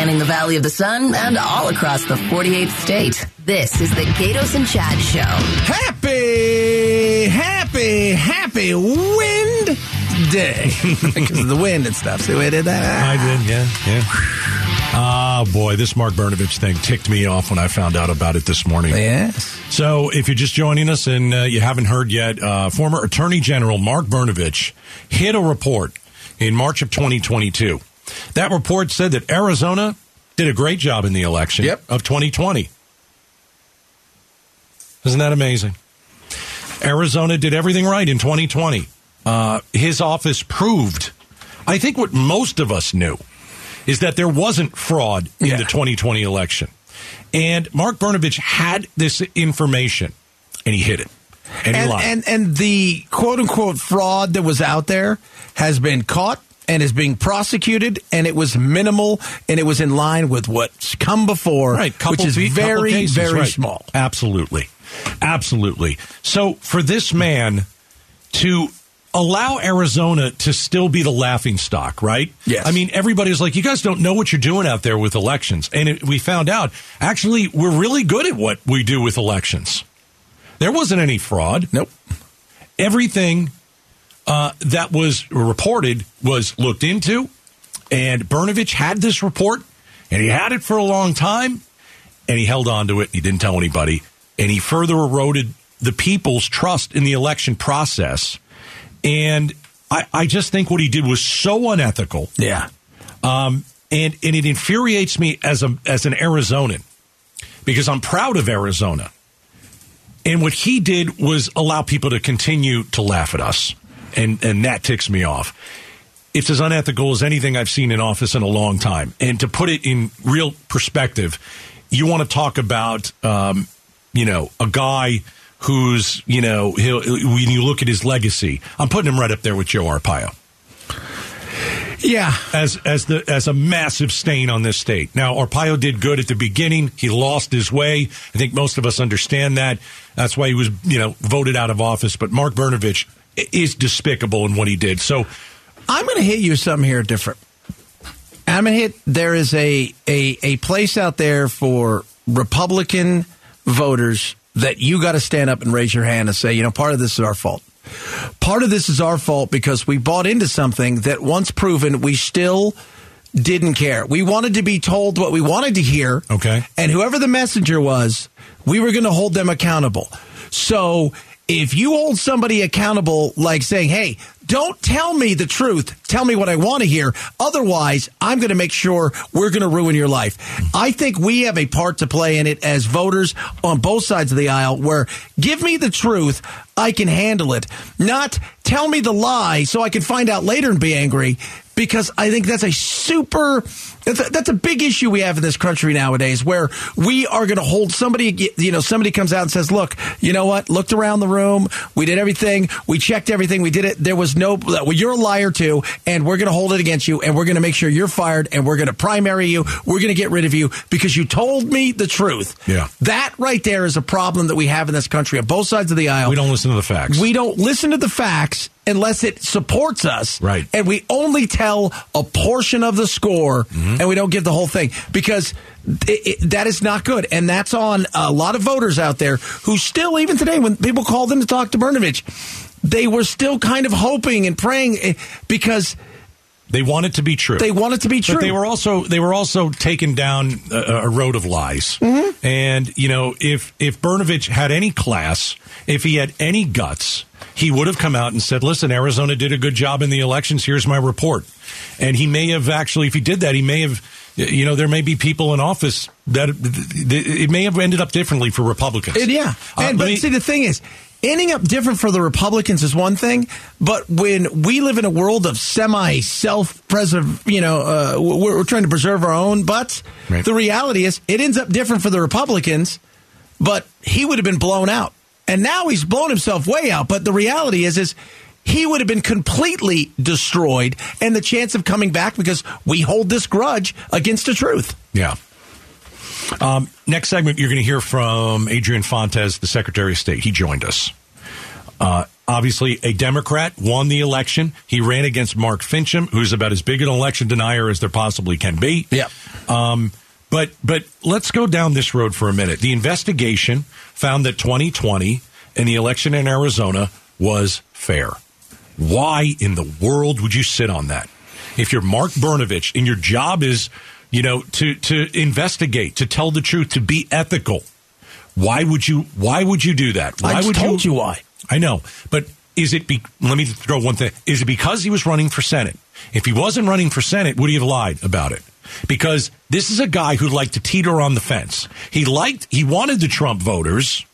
spanning the Valley of the Sun and all across the 48th state. This is the Gaydos and Chad Show. Happy, happy, happy wind day. because of the wind and stuff. See the way I did that? I did, yeah, yeah. Ah, boy, this Mark Brnovich thing ticked me off when I found out about it this morning. Yes. So, if you're just joining us and uh, you haven't heard yet, uh, former Attorney General Mark Brnovich hit a report in March of 2022. That report said that Arizona did a great job in the election Yep. of 2020. Isn't that amazing? Arizona did everything right in 2020. Uh, his office proved, I think, what most of us knew is that there wasn't fraud in Yeah. the 2020 election. And Mark Brnovich had this information and he hid it. And he And, lied. and and the quote unquote fraud that was out there has been caught and is being prosecuted, and it was minimal and it was in line with what's come before, right, couple which is very cases, very right. small. Absolutely, absolutely. So for this man to allow Arizona to still be the laughing stock, right? Yes. I mean, everybody was like, "You guys don't know what you're doing out there with elections," and it, we found out actually we're really good at what we do with elections. There wasn't any fraud. Nope. everything uh, that was reported was looked into, and Brnovich had this report, and he had it for a long time, and he held on to it. He didn't tell anybody, and he further eroded the people's trust in the election process. And I, I just think what he did was so unethical, Yeah. um, and and it infuriates me as a as an Arizonan because I'm proud of Arizona. And what he did was allow people to continue to laugh at us. And and that ticks me off. It's as unethical as anything I've seen in office in a long time. And to put it in real perspective, you want to talk about um, you know, a guy who's, you know, he'll when you look at his legacy, I'm putting him right up there with Joe Arpaio Yeah. as as the as a massive stain on this state. Now Arpaio did good at the beginning. He lost his way. I think most of us understand that. That's why he was, you know, voted out of office. But Mark Brnovich is despicable in what he did. So I'm going to hit you something here different. I'm going to hit. There is a, a a place out there for Republican voters that you got to stand up and raise your hand and say, you know, part of this is our fault. Part of this is our fault because we bought into something that once proven we still didn't care. We wanted to be told what we wanted to hear. Okay. And whoever the messenger was, we were going to hold them accountable. So if you hold somebody accountable, like saying, hey, don't tell me the truth, tell me what I want to hear. Otherwise, I'm going to make sure we're going to ruin your life. I think we have a part to play in it as voters on both sides of the aisle where give me the truth, I can handle it. Not tell me the lie so I can find out later and be angry because I think that's a super that's a, that's a big issue we have in this country nowadays where we are going to hold somebody you know somebody comes out and says look you know what? Looked around the room. We did everything. We checked everything. We did it. There was no well, you're a liar too and we're going to hold it against you and we're going to make sure you're fired and we're going to primary you. We're going to get rid of you because you told me the truth. Yeah. that right there is a problem that we have in this country on both sides of the aisle. We don't listen to the facts. we don't listen to the facts unless it supports us. Right. And we only tell a portion of the score mm-hmm. And we don't give the whole thing because it, it, that is not good. And that's on a lot of voters out there who still, even today, when people called them to talk to Brnovich, they were still kind of hoping and praying eh, because they want it to be true. they want it to be true. But they were also they were also taken down a, a road of lies. Mm-hmm. And you know, if if Brnovich had any class, if he had any guts, he would have come out and said, "Listen, Arizona did a good job in the elections. Here's my report." And he may have actually, if he did that, he may have. You know, there may be people in office that it may have ended up differently for Republicans. And yeah. Uh, And, let but me- see, the thing is, ending up different for the Republicans is one thing, but when we live in a world of semi self preserve, you know, uh, we're, we're trying to preserve our own butts. Right. The reality is, it ends up different for the Republicans, but he would have been blown out. And now he's blown himself way out. But the reality is, is he would have been completely destroyed and the chance of coming back because we hold this grudge against the truth. Yeah. Um, next segment, you're going to hear from Adrian Fontes, the Secretary of State. He joined us. Uh, obviously, a Democrat won the election. He ran against Mark Finchem, who's about as big an election denier as there possibly can be. Yep. Um, but but let's go down this road for a minute. The investigation found that 2020 and the election in Arizona was fair. Why in the world would you sit on that? If you're Mark Brnovich and your job is, you know, to to investigate, to tell the truth, to be ethical, why would you why would you do that? Why I would told you why. I know, but is it? Be, let me throw one thing. Is it because he was running for Senate? If he wasn't running for Senate, would he have lied about it? Because this is a guy who liked to teeter on the fence. He liked, he wanted the Trump voters,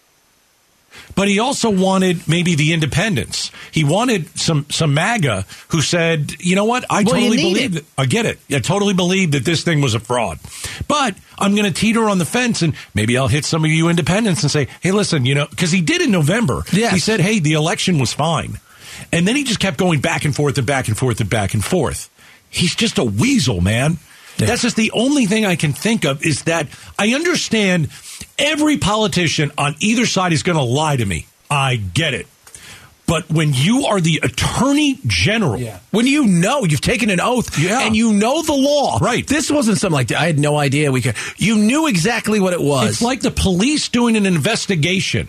but he also wanted maybe the independents. He wanted some some MAGA who said, you know what, I Well, totally believe it. that. I get it. I totally believe that this thing was a fraud. But I'm going to teeter on the fence and maybe I'll hit some of you independents and say, hey, listen, you know, because he did in November. Yes. He said, hey, the election was fine. And then he just kept going back and forth and back and forth and back and forth. He's just a weasel, man. Yeah. That's just the only thing I can think of is that I understand every politician on either side is going to lie to me. I get it. But when you are the attorney general, When you know you've taken an oath Yeah. and you know the law. Right. This wasn't something like that. I had no idea we could. You knew exactly what it was. it's like the police doing an investigation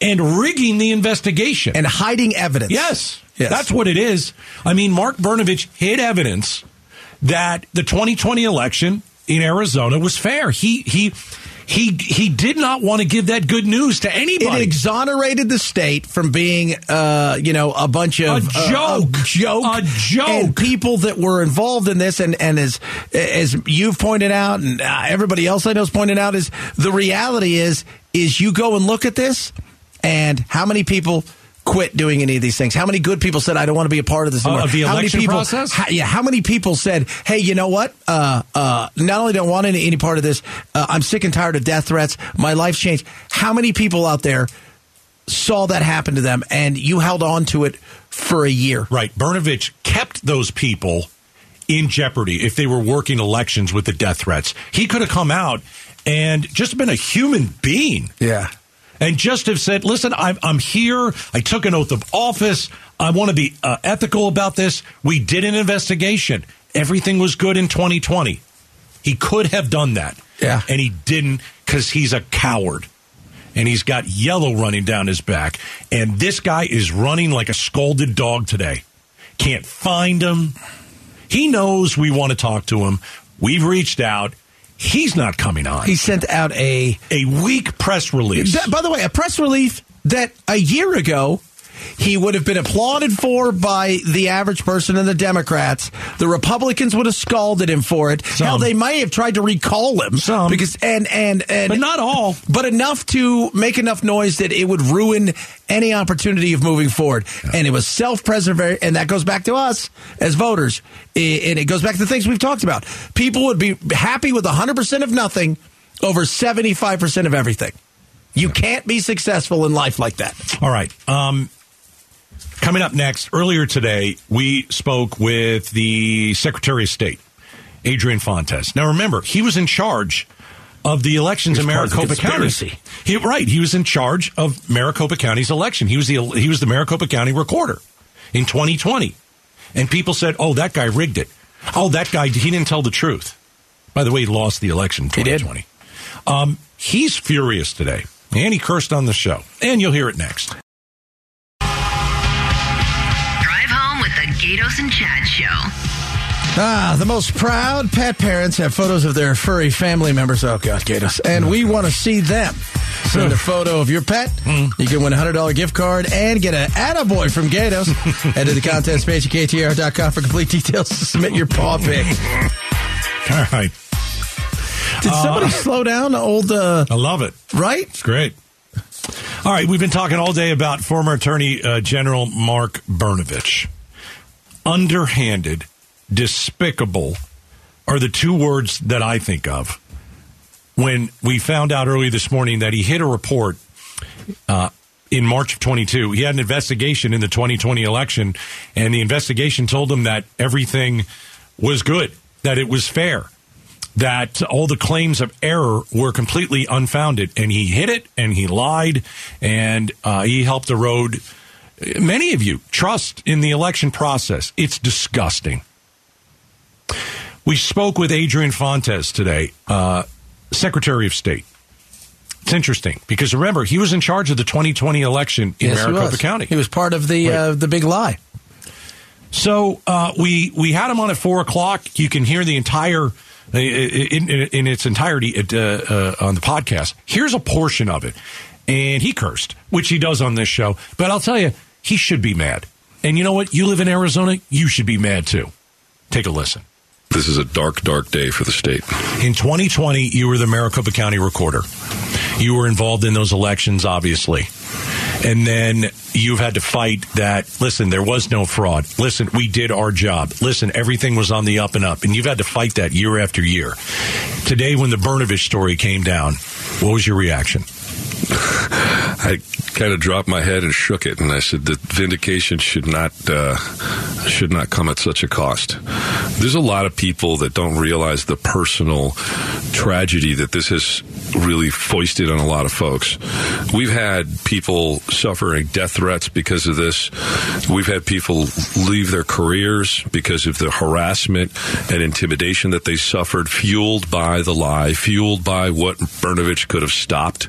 and rigging the investigation. and hiding evidence. Yes, Yes. that's what it is. I mean, Mark Brnovich hid evidence that the 2020 election in Arizona was fair. He he he he did not want to give that good news to anybody. It exonerated the state from being, uh, you know, a bunch of A uh, joke. a joke, A joke. and people that were involved in this. And and as as you've pointed out, and uh, everybody else I know has pointed out, is the reality is is you go and look at this, and how many people quit doing any of these things? How many good people said, "I don't want to be a part of this"? Uh, anymore"? of the how many people, process? how- yeah, how many people said, "Hey, you know what? Uh, uh, not only don't want any, any part of this, uh, I'm sick and tired of death threats. My life's changed." How many people out there saw that happen to them, and you held on to it for a year? right, Brnovich kept those people in jeopardy if they were working elections with the death threats. He could have come out and just been a human being. Yeah. And just have said, listen, I'm, I'm here. I took an oath of office. I want to be uh, ethical about this. We did an investigation. Everything was good in 2020. He could have done that. Yeah. And he didn't because he's a coward. And he's got yellow running down his back. And this guy is running like a scalded dog today. Can't find him. He knows we want to talk to him. We've reached out. He's not coming on. He sent out a a weak press release. That- by the way, a press release that a year ago he would have been applauded for by the average person and the Democrats. The Republicans would have scalded him for it. Some. Hell, they may have tried to recall him. Some. because and and and but not all. but enough to make enough noise that it would ruin any opportunity of moving forward. And it was self preservation, and that goes back to us as voters. And it goes back to the things we've talked about. People would be happy with 100% of nothing over 75% of everything. You can't be successful in life like that. All right. Um, coming up next, earlier today, we spoke with the Secretary of State, Adrian Fontes. Now, remember, he was in charge of the elections in He was part of the Maricopa County. He, right. He was in charge of Maricopa County's election. He was the he was the Maricopa County recorder in 2020. And people said, "Oh, that guy rigged it. Oh, that guy he didn't tell the truth." By the way, he lost the election in He did. 2020. Um, he's furious today, and he cursed on the show. And you'll hear it next. Gaydos and Chad Show. Ah, the most proud pet parents have photos of their furry family members. Oh, God, Gaydos. And we want to see them. Send a photo of your pet. You can win a $100 gift card and get an attaboy from Gaydos. Head to the contest page at KTAR.com for complete details to submit your paw pic. All right, Did somebody slow down old, uh, I love it. right? It's great. All right, we've been talking all day about former Attorney uh, General Mark Brnovich. Underhanded, despicable are the two words that I think of when we found out early this morning that he hid a report uh, in March of 22. He had an investigation in the 2020 election, and the investigation told him that everything was good, that it was fair, that all the claims of error were completely unfounded. And he hid it, and he lied, and uh, he helped erode many of you trust in the election process. It's disgusting. We spoke with Adrian Fontes today, uh, Secretary of State. It's interesting because remember he was in charge of the 2020 election in Yes, Maricopa. County. He was part of the uh, the big lie. So uh, we we had him on at four o'clock. You can hear the entire uh, in, in, in its entirety at, uh, uh, on the podcast. Here's a portion of it, and he cursed, which he does on this show. But I'll tell you, he should be mad. And you know what? You live in Arizona, you should be mad too. Take a listen. This is a dark, dark day for the state. In 2020, you were the Maricopa County recorder. You were involved in those elections, obviously. And then you've had to fight that. Listen, there was no fraud. Listen, we did our job. Listen, everything was on the up and up. And you've had to fight that year after year. Today, when the Brnovich story came down, what was your reaction? I kind of dropped my head and shook it, and I said that vindication should not uh, should not come at such a cost. There's a lot of people that don't realize the personal tragedy that this has really foisted on a lot of folks. We've had people suffering death threats because of this. We've had people leave their careers because of the harassment and intimidation that they suffered, fueled by the lie, fueled by what Brnovich could have stopped.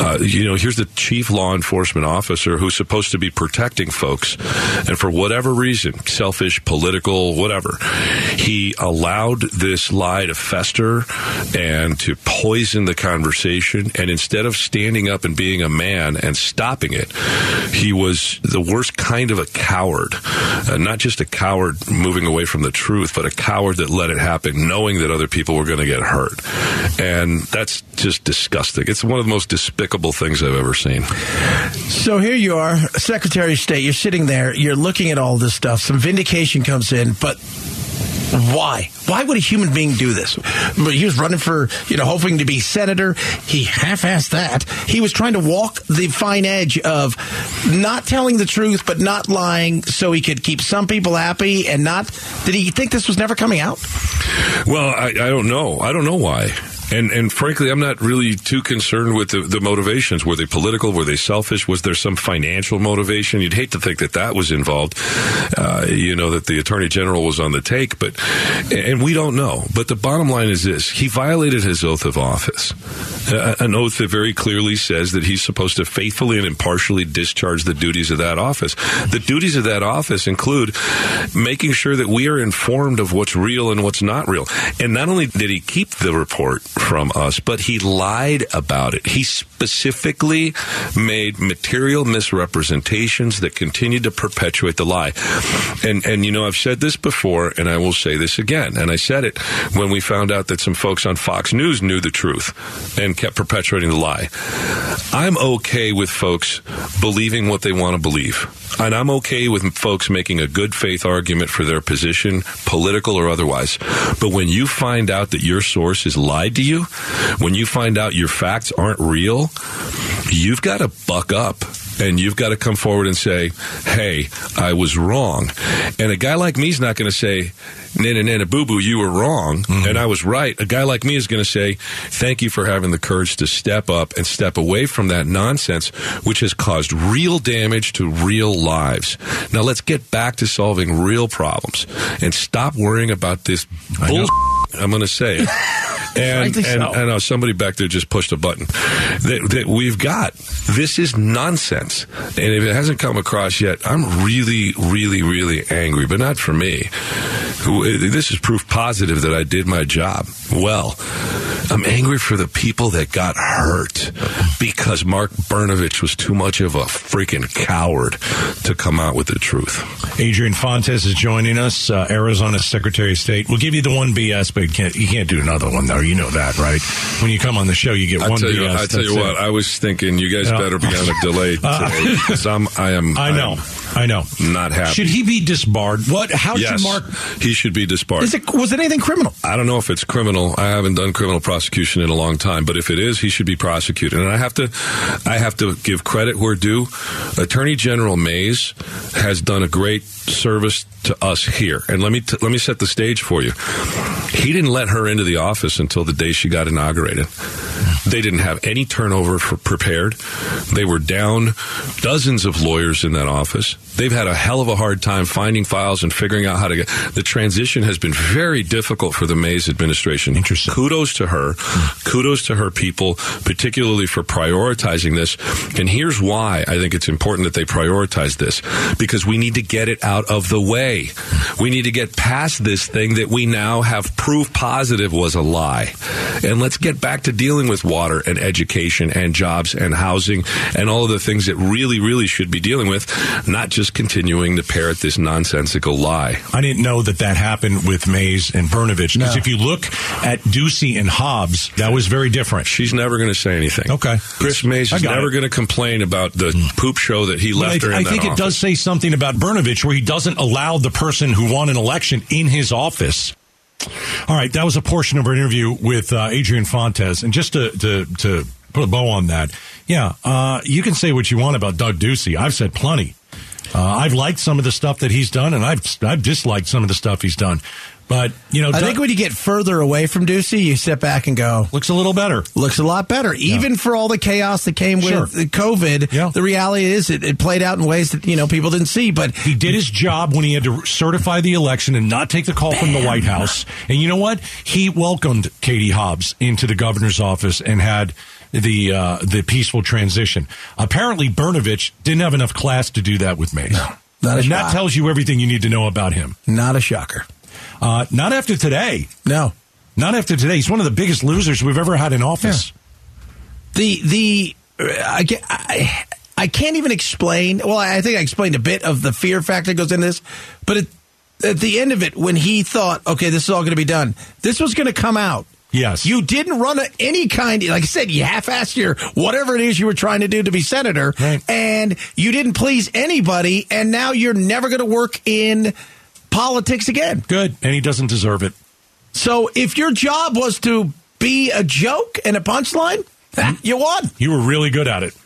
Uh, you know, here's the chief law enforcement officer who's supposed to be protecting folks, and for whatever reason, selfish, political, whatever, he allowed this lie to fester and to poison the conversation. And instead of standing up and being a man and stopping it, he was the worst kind of a coward. Uh, not just a coward moving away from the truth, but a coward that let it happen, knowing that other people were going to get hurt. And that's just disgusting. It's one of the most despicable things I've ever seen. So here you are, Secretary of State. You're sitting there. You're looking at all this stuff. Some vindication comes in, but why? Why would a human being do this? He was running for, you know, hoping to be senator. He half-assed that. He was trying to walk the fine edge of not telling the truth, but not lying, so he could keep some people happy and not. Did he think this was never coming out? Well, I, I don't know. I don't know why. And and frankly, I'm not really too concerned with the, the motivations. Were they political? Were they selfish? Was there some financial motivation? You'd hate to think that that was involved. Uh, you know that the attorney general was on the take, but and we don't know. But the bottom line is this: he violated his oath of office, uh, an oath that very clearly says that he's supposed to faithfully and impartially discharge the duties of that office. The duties of that office include making sure that we are informed of what's real and what's not real. And not only did he keep the report from us, but he lied about it. He specifically made material misrepresentations that continued to perpetuate the lie. And and you know, I've said this before and I will say this again. And I said it when we found out that some folks on Fox News knew the truth and kept perpetuating the lie. I'm okay with folks believing what they want to believe. And I'm okay with folks making a good faith argument for their position, political or otherwise. But when you find out that your source has lied to you, when you find out your facts aren't real, you've got to buck up and you've got to come forward and say, "Hey, I was wrong." And a guy like me is not going to say, "Nana, nana, boo boo, you were wrong, mm-hmm. and I was right." A guy like me is going to say, "Thank you for having the courage to step up and step away from that nonsense, which has caused real damage to real lives." Now let's get back to solving real problems and stop worrying about this bull. I'm going to say it. And, and so. I know somebody back there just pushed a button that, that we've got. This is nonsense. And if it hasn't come across yet, I'm really, really, really angry, but not for me. This is proof positive that I did my job well. I'm angry for the people that got hurt because Mark Brnovich was too much of a freaking coward to come out with the truth. Adrian Fontes is joining us, uh, Arizona Secretary of State. We'll give you the one BS, but you can't, you can't do another one, You know that, right? When you come on the show, you get I one tell you, BS. I tell you it. what, I was thinking you guys Yeah. better be on a delay uh, today because I'm, I am, I know. I know. not happy. Should he be disbarred? What? How yes, should Mark? he should be disbarred. Is it was it anything criminal? I don't know if it's criminal. I haven't done criminal prosecution in a long time, but if it is, he should be prosecuted. And I have to, I have to give credit where due. Attorney General Mayes has done a great service to us here. And let me t- let me set the stage for you. He didn't let her into the office until the day she got inaugurated. They didn't have any turnover prepared. They were down dozens of lawyers in that office. They've had a hell of a hard time finding files and figuring out how to get. The transition has been very difficult for the Mayes administration. Interesting. Kudos to her. Kudos to her people, particularly for prioritizing this. And here's why I think it's important that they prioritize this because we need to get it out of the way. We need to get past this thing that we now have proof positive was a lie. And let's get back to dealing with water and education and jobs and housing and all of the things that really, really should be dealing with, not just continuing to parrot this nonsensical lie. I didn't know that that happened with Mayes and Brnovich because No. if you look at Ducey and Hobbs, that was very different. She's never going to say anything. Okay. Kris Mayes is never going to complain about the poop show that he But left her I, in I think that it does say something about Brnovich where he doesn't allow the person who won an election in his office. All right, that was a portion of our interview with uh, Adrian Fontes, and just to, to to put a bow on that, yeah, uh, you can say what you want about Doug Ducey. I've said plenty. Uh, I've liked some of the stuff that he's done, and I've I've disliked some of the stuff he's done. But you know, I think when you get further away from Ducey, you sit back and go, looks a little better. looks a lot better. Even for all the chaos that came Sure. with COVID, Yeah. the reality is it, it played out in ways that you know people didn't see. But He did his job when he had to certify the election and not take the call from the White House. And you know what? He welcomed Katie Hobbs into the governor's office and had the uh, the peaceful transition. Apparently, Brnovich didn't have enough class to do that with Mayes. not a and that tells you everything you need to know about him. not a shocker. Uh, not after today. No, Not after today. He's one of the biggest losers we've ever had in office. the the uh, I, I I can't even explain. Well, I think I explained a bit of the fear factor goes into this, but it, at the end of it, when he thought, okay, this is all going to be done, this was going to come out. Yes. You didn't run a, any kind, like I said, you half-assed your whatever it is you were trying to do to be senator, Right. and you didn't please anybody, and now you're never going to work in politics again. Good. And he doesn't deserve it. So if your job was to be a joke and a punchline, ah, you won. You were really good at it.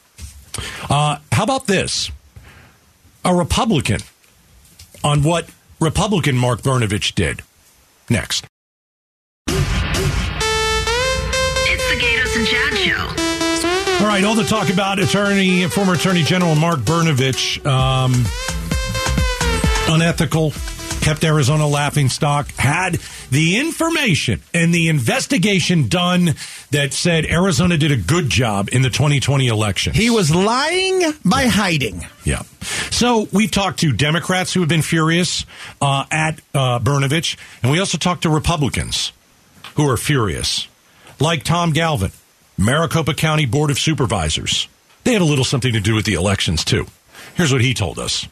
Uh, how about this? A Republican on what Republican Mark Brnovich did. Next. It's and Chad Show. All right, all the talk about attorney, former Attorney General Mark Brnovich, um, unethical, kept Arizona laughing stock, had the information and the investigation done that said Arizona did a good job in the 2020 election. He was lying by hiding. Yeah. So we've talked to Democrats who have been furious uh, at uh, Brnovich, and we also talked to Republicans who are furious, like Tom Galvin, Maricopa County Board of Supervisors. They had a little something to do with the elections, too. Here's what he told us.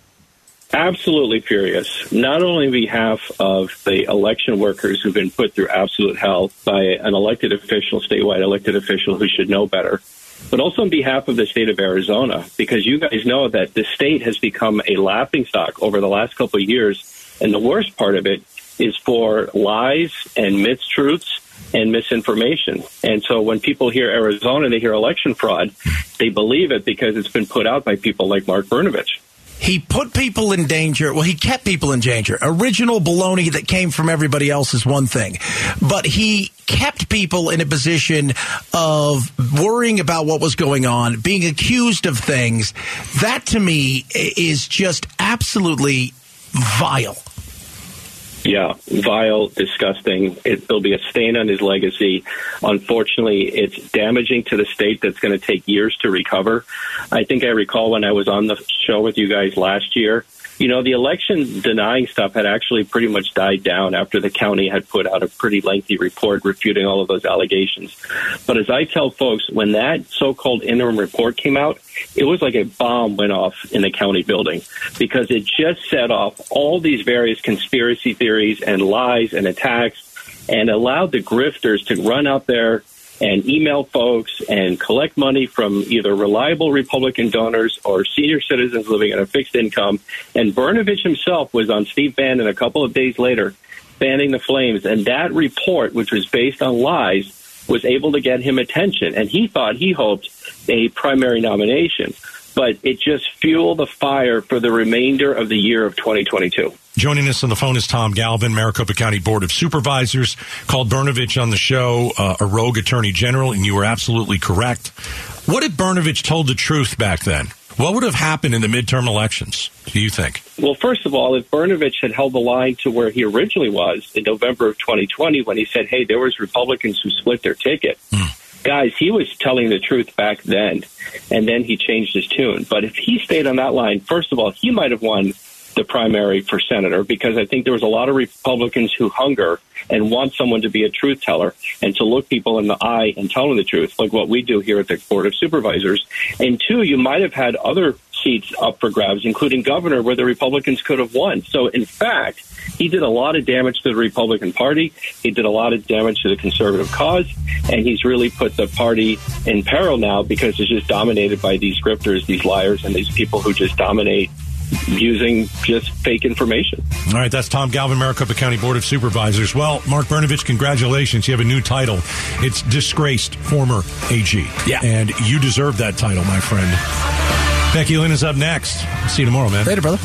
absolutely furious, not only on behalf of the election workers who've been put through absolute hell by an elected official, statewide elected official who should know better, but also on behalf of the state of Arizona, because you guys know that the state has become a laughingstock over the last couple of years. And the worst part of it is for lies and mistruths and misinformation. And so when people hear Arizona, they hear election fraud, they believe it because it's been put out by people like Mark Brnovich. He put people in danger. Well, he kept people in danger. Original baloney that came from everybody else is one thing, but he kept people in a position of worrying about what was going on, being accused of things. That to me is just absolutely vile. Yeah, vile, disgusting. It, there'll be a stain on his legacy. Unfortunately, it's damaging to the state that's going to take years to recover. I think I recall when I was on the show with you guys last year, you know, the election denying stuff had actually pretty much died down after the county had put out a pretty lengthy report refuting all of those allegations. But as I tell folks, when that so called interim report came out, it was like a bomb went off in the county building because it just set off all these various conspiracy theories and lies and attacks and allowed the grifters to run out there and email folks and collect money from either reliable Republican donors or senior citizens living on a fixed income. And Brnovich himself was on Steve Bannon a couple of days later fanning the flames. And that report, which was based on lies, was able to get him attention. And he thought, he hoped, a primary nomination. But it just fueled the fire for the remainder of the year of 2022. Joining us on the phone is Tom Galvin, Maricopa County Board of Supervisors. Called Brnovich on the show uh, a rogue attorney general, and you were absolutely correct. What if Brnovich told the truth back then? What would have happened in the midterm elections, do you think? Well, first of all, if Brnovich had held the line to where he originally was in November of 2020 when he said, hey, there was Republicans who split their ticket, guys, he was telling the truth back then, and then he changed his tune. But if he stayed on that line, first of all, he might have won the primary for senator because I think there was a lot of Republicans who hunger and want someone to be a truth teller and to look people in the eye and tell them the truth, like what we do here at the Board of Supervisors. And two, you might have had other seats up for grabs, including governor, where the Republicans could have won. So, in fact, he did a lot of damage to the Republican Party. He did a lot of damage to the conservative cause, and he's really put the party in peril now because it's just dominated by these grifters, these liars, and these people who just dominate using just fake information. All right, that's Tom Galvin, Maricopa County Board of Supervisors. Well, Mark Brnovich, congratulations. You have a new title. It's Disgraced Former AG. Yeah. And you deserve that title, my friend. Becky Lynn is up next. See you tomorrow, man. Later, brother.